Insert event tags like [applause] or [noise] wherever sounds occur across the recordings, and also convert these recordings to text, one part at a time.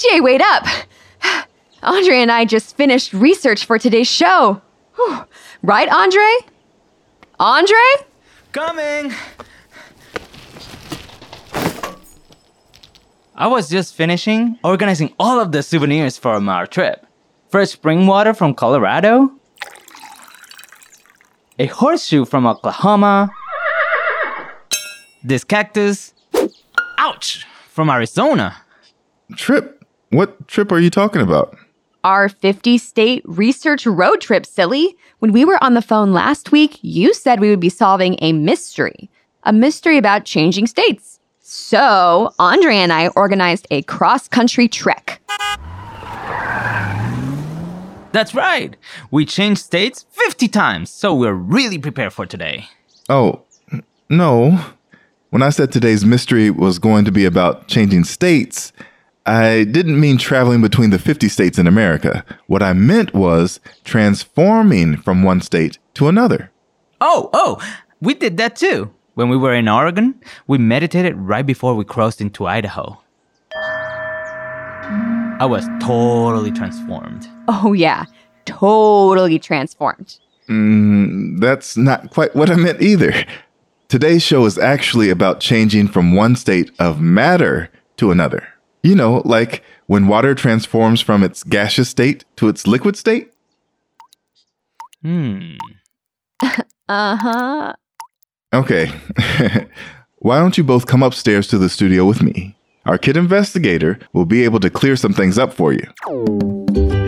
AJ, wait up! Andre and I just finished research for today's show. Whew. Right, Andre? Andre? Coming! I was just finishing organizing all of the souvenirs from our trip. Fresh spring water from Colorado, a horseshoe from Oklahoma, this cactus, ouch, from Arizona. Trip? What trip are you talking about? Our 50 state research road trip, silly. When we were on the phone last week, you said we would be solving a mystery. A mystery about changing states. So, Andre and I organized a cross country trek. That's right. We changed states 50 times, so we're really prepared for today. Oh, no. When I said today's mystery was going to be about changing states, I didn't mean traveling between the 50 states in America. What I meant was transforming from one state to another. Oh, oh, we did that too. When we were in Oregon, we meditated right before we crossed into Idaho. I was totally transformed. Oh, yeah, totally transformed. Mm, that's not quite what I meant either. Today's show is actually about changing from one state of matter to another. You know, like when water transforms from its gaseous state to its liquid state? Hmm. [laughs] Uh huh. Okay. [laughs] Why don't you both come upstairs to the studio with me? Our kid investigator will be able to clear some things up for you.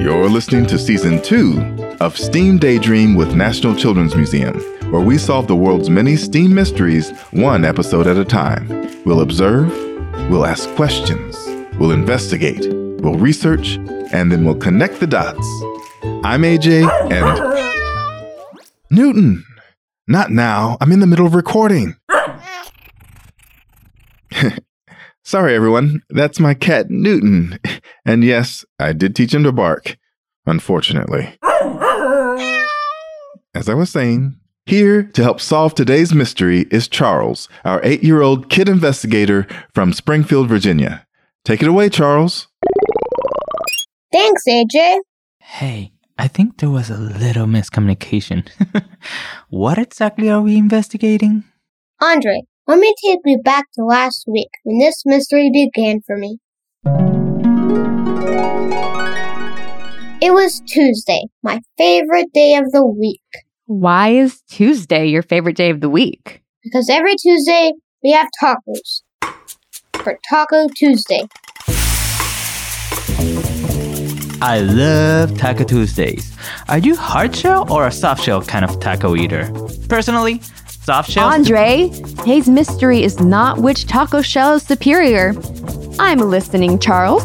You're listening to season two of STEAM Daydream with National Children's Museum, where we solve the world's many STEAM mysteries one episode at a time. We'll observe, we'll ask questions, we'll investigate, we'll research, and then we'll connect the dots. I'm AJ and. Newton! Not now. I'm in the middle of recording. [laughs] Sorry, everyone. That's my cat, Newton. And yes, I did teach him to bark. Unfortunately. As I was saying, here to help solve today's mystery is Charles, our eight year old kid investigator from Springfield, Virginia. Take it away, Charles. Thanks, AJ. Hey, I think there was a little miscommunication. [laughs] what exactly are we investigating? Andre, let me take you back to last week when this mystery began for me. It was Tuesday, my favorite day of the week, Why is Tuesday your favorite day of the week? because every Tuesday we have tacos. For Taco Tuesday. I love Taco Tuesdays. Are you hard shell or a soft shell kind of taco eater? Personally, soft shell. Andre, today's mystery is not which taco shell is superior. I'm listening, Charles.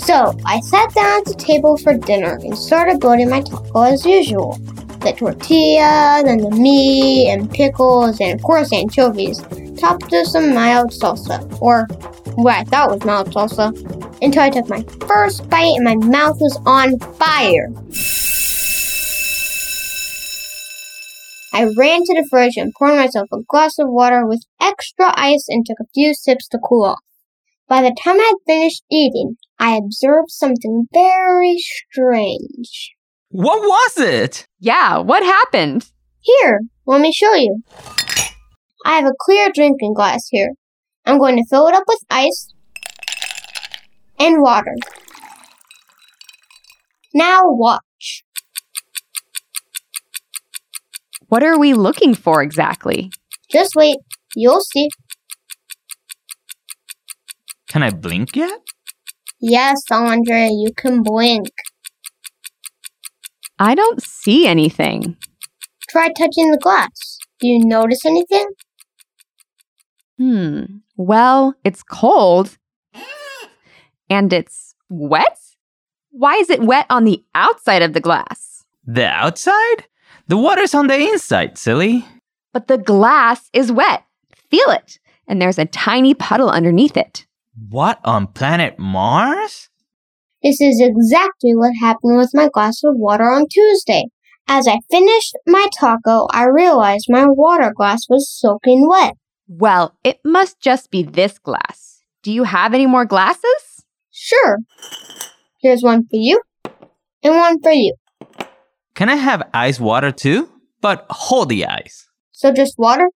So, I sat down at the table for dinner and started building my taco as usual. The tortilla, then the meat and pickles, and of course anchovies, topped with some mild salsa, or what I thought was mild salsa, until I took my first bite and my mouth was on fire. I ran to the fridge and poured myself a glass of water with extra ice and took a few sips to cool off. By the time I had finished eating, I observed something very strange. What was it? Yeah, what happened? Here, let me show you. I have a clear drinking glass here. I'm going to fill it up with ice and water. Now watch. What are we looking for exactly? Just wait. You'll see. Can I blink yet? Yes, Andre, you can blink. I don't see anything. Try touching the glass. Do you notice anything? Hmm. Well, it's cold. And it's wet? Why is it wet on the outside of the glass? The outside? The water's on the inside, silly. But the glass is wet. Feel it. And there's a tiny puddle underneath it. What on planet Mars? This is exactly what happened with my glass of water on Tuesday. As I finished my taco, I realized my water glass was soaking wet. Well, it must just be this glass. Do you have any more glasses? Sure. Here's one for you, and one for you. Can I have ice water too? But hold the ice. So just water?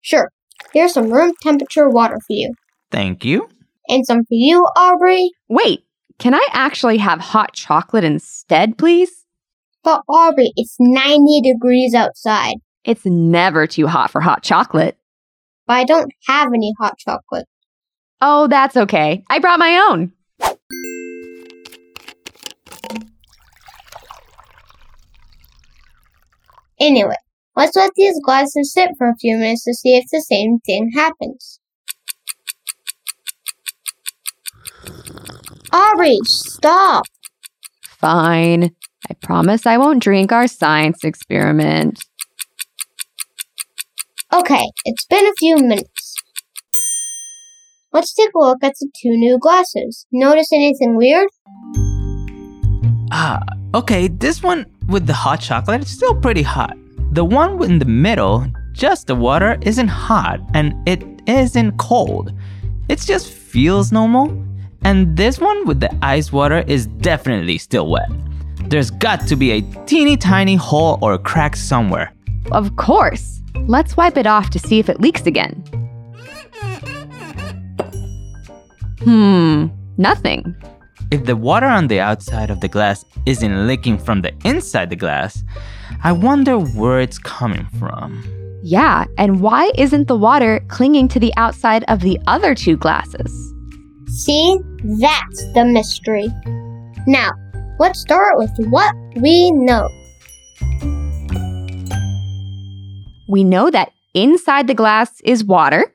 Sure. Here's some room temperature water for you. Thank you. And some for you, Aubrey. Wait, can I actually have hot chocolate instead, please? But Aubrey, it's 90 degrees outside. It's never too hot for hot chocolate. But I don't have any hot chocolate. Oh, that's okay. I brought my own. Anyway, let's let these glasses sit for a few minutes to see if the same thing happens. Aubrey, stop! Fine. I promise I won't drink our science experiment. Okay, it's been a few minutes. Let's take a look at the two new glasses. Notice anything weird? Ah, okay, this one with the hot chocolate is still pretty hot. The one in the middle, just the water, isn't hot and it isn't cold. It just feels normal. And this one with the ice water is definitely still wet. There's got to be a teeny tiny hole or crack somewhere. Of course. Let's wipe it off to see if it leaks again. Hmm, nothing. If the water on the outside of the glass isn't leaking from the inside the glass, I wonder where it's coming from. Yeah, and why isn't the water clinging to the outside of the other two glasses? See, that's the mystery. Now, let's start with what we know. We know that inside the glass is water.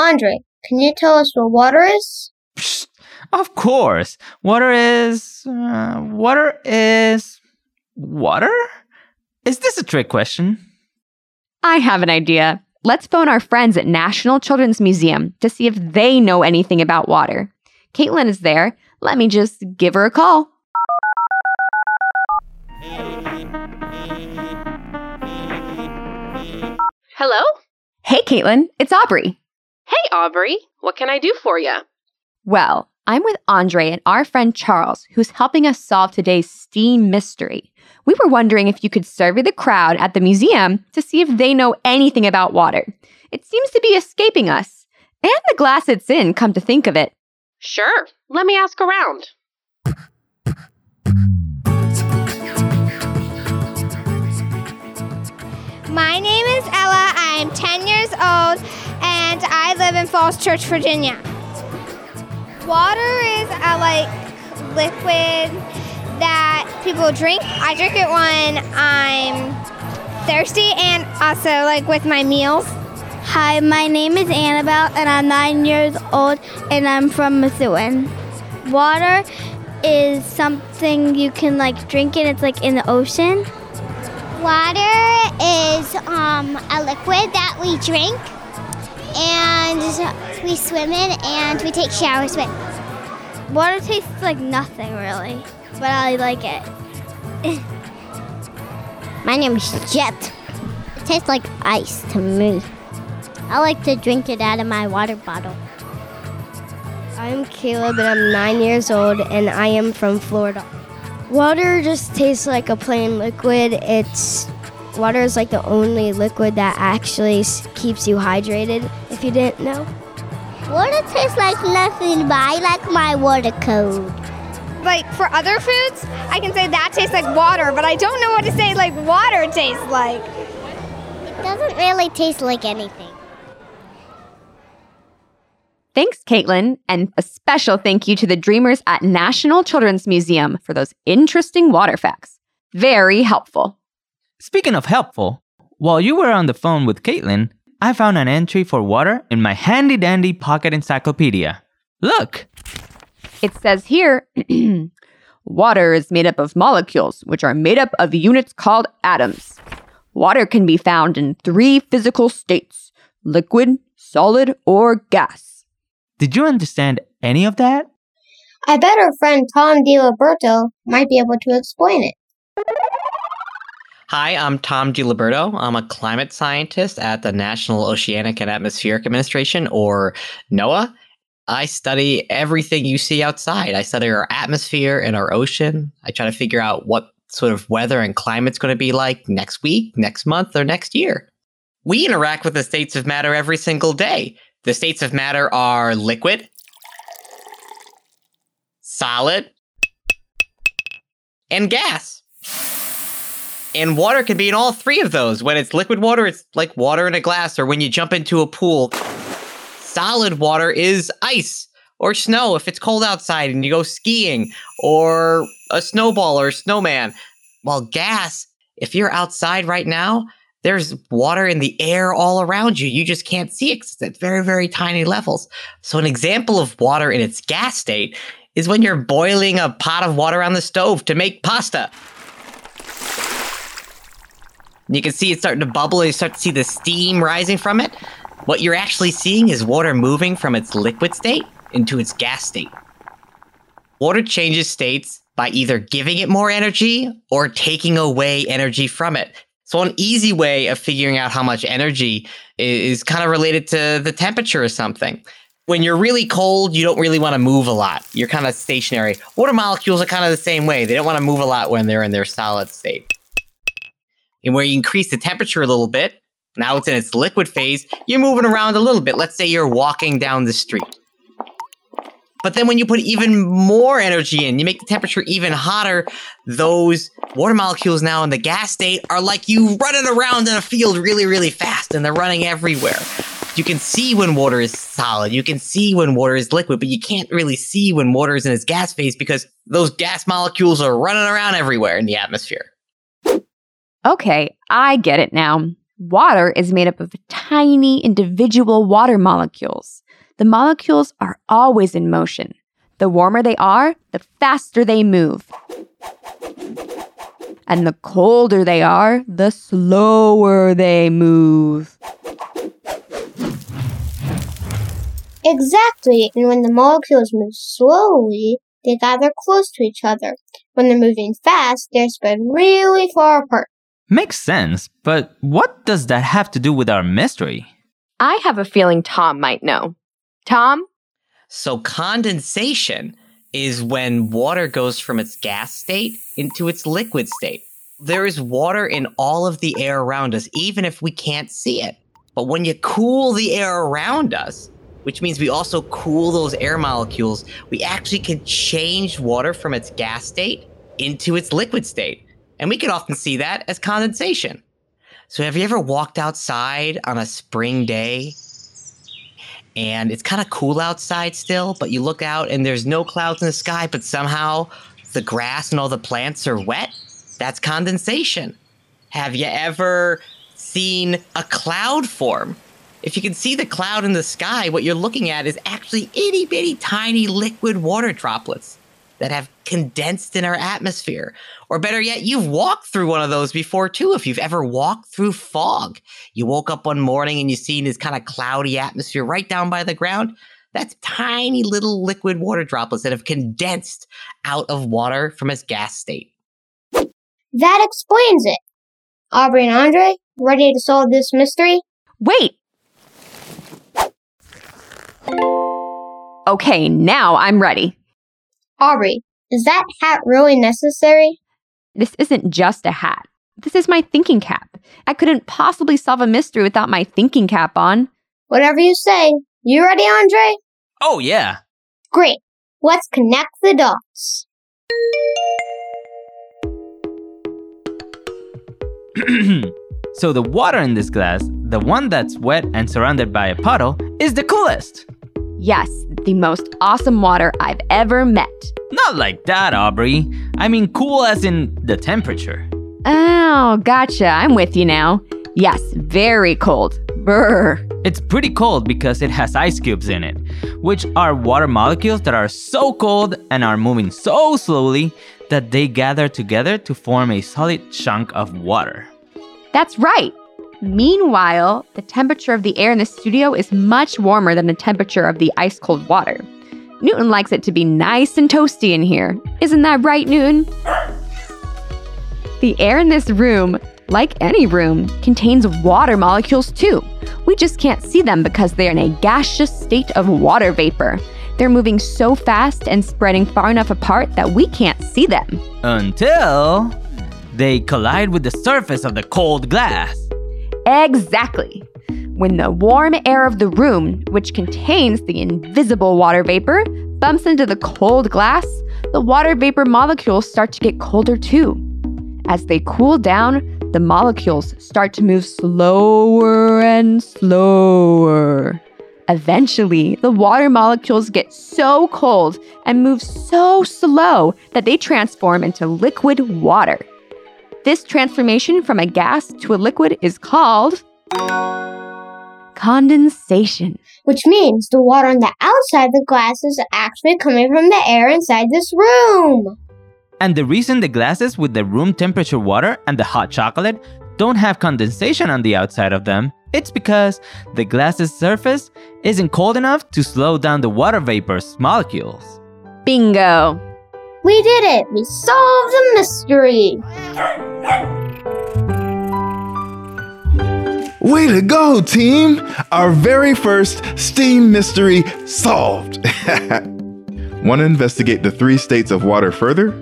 Andre, can you tell us what water is? Psst, of course. Water is. Uh, water is. Water? Is this a trick question? I have an idea. Let's phone our friends at National Children's Museum to see if they know anything about water. Caitlin is there. Let me just give her a call. Hello? Hey, Caitlin, it's Aubrey. Hey, Aubrey. What can I do for you? Well, I'm with Andre and our friend Charles, who's helping us solve today's STEAM mystery. We were wondering if you could survey the crowd at the museum to see if they know anything about water. It seems to be escaping us. And the glass it's in, come to think of it. Sure. Let me ask around. My name is Ella. I'm 10 years old and I live in Falls Church, Virginia. Water is a like liquid that people drink. I drink it when I'm thirsty and also like with my meals. Hi, my name is Annabelle and I'm nine years old and I'm from Methuen. Water is something you can like drink and it's like in the ocean. Water is um, a liquid that we drink and we swim in and we take showers with. Water tastes like nothing really, but I like it. [laughs] My name is Jet. It tastes like ice to me. I like to drink it out of my water bottle. I'm Caleb and I'm nine years old and I am from Florida. Water just tastes like a plain liquid. It's water is like the only liquid that actually keeps you hydrated. If you didn't know, Water tastes like nothing, but I like my water cold. Like for other foods, I can say that tastes like water, but I don't know what to say like water tastes like. It doesn't really taste like anything. Thanks, Caitlin, and a special thank you to the Dreamers at National Children's Museum for those interesting water facts. Very helpful. Speaking of helpful, while you were on the phone with Caitlin, I found an entry for water in my handy dandy pocket encyclopedia. Look! It says here [clears throat] water is made up of molecules, which are made up of units called atoms. Water can be found in three physical states liquid, solid, or gas. Did you understand any of that? I bet our friend Tom DiLiberto might be able to explain it. Hi, I'm Tom DiLiberto. I'm a climate scientist at the National Oceanic and Atmospheric Administration, or NOAA. I study everything you see outside. I study our atmosphere and our ocean. I try to figure out what sort of weather and climate's going to be like next week, next month, or next year. We interact with the states of matter every single day. The states of matter are liquid, solid, and gas. And water can be in all three of those. When it's liquid water, it's like water in a glass, or when you jump into a pool, solid water is ice or snow if it's cold outside and you go skiing, or a snowball or a snowman. While gas, if you're outside right now, there's water in the air all around you. You just can't see it it's at very, very tiny levels. So, an example of water in its gas state is when you're boiling a pot of water on the stove to make pasta. You can see it starting to bubble and you start to see the steam rising from it. What you're actually seeing is water moving from its liquid state into its gas state. Water changes states by either giving it more energy or taking away energy from it. So, an easy way of figuring out how much energy is kind of related to the temperature or something. When you're really cold, you don't really want to move a lot. You're kind of stationary. Water molecules are kind of the same way. They don't want to move a lot when they're in their solid state. And where you increase the temperature a little bit, now it's in its liquid phase, you're moving around a little bit. Let's say you're walking down the street. But then when you put even more energy in, you make the temperature even hotter, those water molecules now in the gas state are like you running around in a field really, really fast and they're running everywhere. You can see when water is solid, you can see when water is liquid, but you can't really see when water is in its gas phase because those gas molecules are running around everywhere in the atmosphere. Okay, I get it now. Water is made up of tiny individual water molecules. The molecules are always in motion. The warmer they are, the faster they move. And the colder they are, the slower they move. Exactly, and when the molecules move slowly, they gather close to each other. When they're moving fast, they're spread really far apart. Makes sense, but what does that have to do with our mystery? I have a feeling Tom might know. Tom? So, condensation is when water goes from its gas state into its liquid state. There is water in all of the air around us, even if we can't see it. But when you cool the air around us, which means we also cool those air molecules, we actually can change water from its gas state into its liquid state. And we can often see that as condensation. So, have you ever walked outside on a spring day and it's kind of cool outside still, but you look out and there's no clouds in the sky, but somehow the grass and all the plants are wet? That's condensation. Have you ever seen a cloud form? If you can see the cloud in the sky, what you're looking at is actually itty bitty tiny liquid water droplets that have condensed in our atmosphere. Or better yet, you've walked through one of those before too. If you've ever walked through fog, you woke up one morning and you seen this kind of cloudy atmosphere right down by the ground. That's tiny little liquid water droplets that have condensed out of water from its gas state. That explains it. Aubrey and Andre, ready to solve this mystery? Wait! Okay, now I'm ready. Aubrey, is that hat really necessary? This isn't just a hat. This is my thinking cap. I couldn't possibly solve a mystery without my thinking cap on. Whatever you say. You ready, Andre? Oh, yeah. Great. Let's connect the dots. [clears throat] so, the water in this glass, the one that's wet and surrounded by a puddle, is the coolest. Yes, the most awesome water I've ever met. Not like that, Aubrey. I mean, cool as in the temperature. Oh, gotcha. I'm with you now. Yes, very cold. Brr. It's pretty cold because it has ice cubes in it, which are water molecules that are so cold and are moving so slowly that they gather together to form a solid chunk of water. That's right. Meanwhile, the temperature of the air in the studio is much warmer than the temperature of the ice cold water. Newton likes it to be nice and toasty in here. Isn't that right, Newton? The air in this room, like any room, contains water molecules too. We just can't see them because they're in a gaseous state of water vapor. They're moving so fast and spreading far enough apart that we can't see them. Until they collide with the surface of the cold glass. Exactly. When the warm air of the room, which contains the invisible water vapor, bumps into the cold glass, the water vapor molecules start to get colder too. As they cool down, the molecules start to move slower and slower. Eventually, the water molecules get so cold and move so slow that they transform into liquid water. This transformation from a gas to a liquid is called condensation. Which means the water on the outside of the glass is actually coming from the air inside this room. And the reason the glasses with the room temperature water and the hot chocolate don't have condensation on the outside of them, it's because the glass's surface isn't cold enough to slow down the water vapor's molecules. Bingo! We did it! We solved the mystery! Way to go, team! Our very first STEAM mystery solved! [laughs] Want to investigate the three states of water further?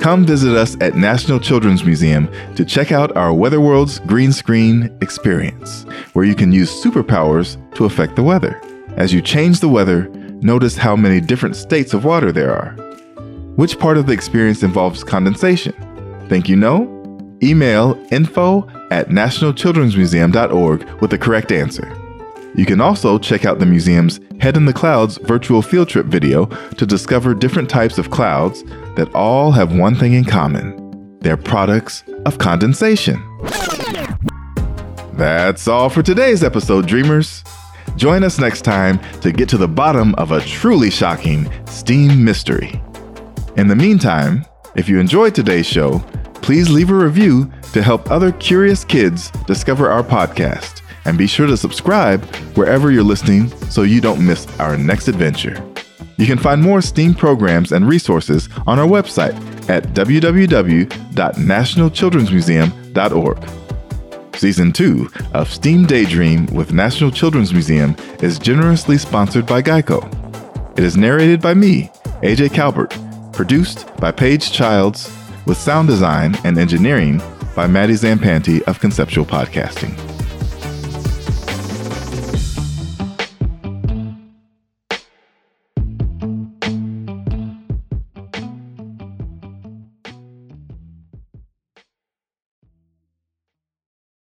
Come visit us at National Children's Museum to check out our Weatherworld's green screen experience, where you can use superpowers to affect the weather. As you change the weather, notice how many different states of water there are. Which part of the experience involves condensation? Think you know? Email info at nationalchildrensmuseum.org with the correct answer. You can also check out the museum's Head in the Clouds virtual field trip video to discover different types of clouds that all have one thing in common they're products of condensation. That's all for today's episode, Dreamers. Join us next time to get to the bottom of a truly shocking STEAM mystery. In the meantime, if you enjoyed today's show, please leave a review to help other curious kids discover our podcast. And be sure to subscribe wherever you're listening so you don't miss our next adventure. You can find more STEAM programs and resources on our website at www.nationalchildrensmuseum.org. Season 2 of STEAM Daydream with National Children's Museum is generously sponsored by Geico. It is narrated by me, AJ Calbert, produced by Paige Childs, with sound design and engineering by Maddie Zampanti of Conceptual Podcasting.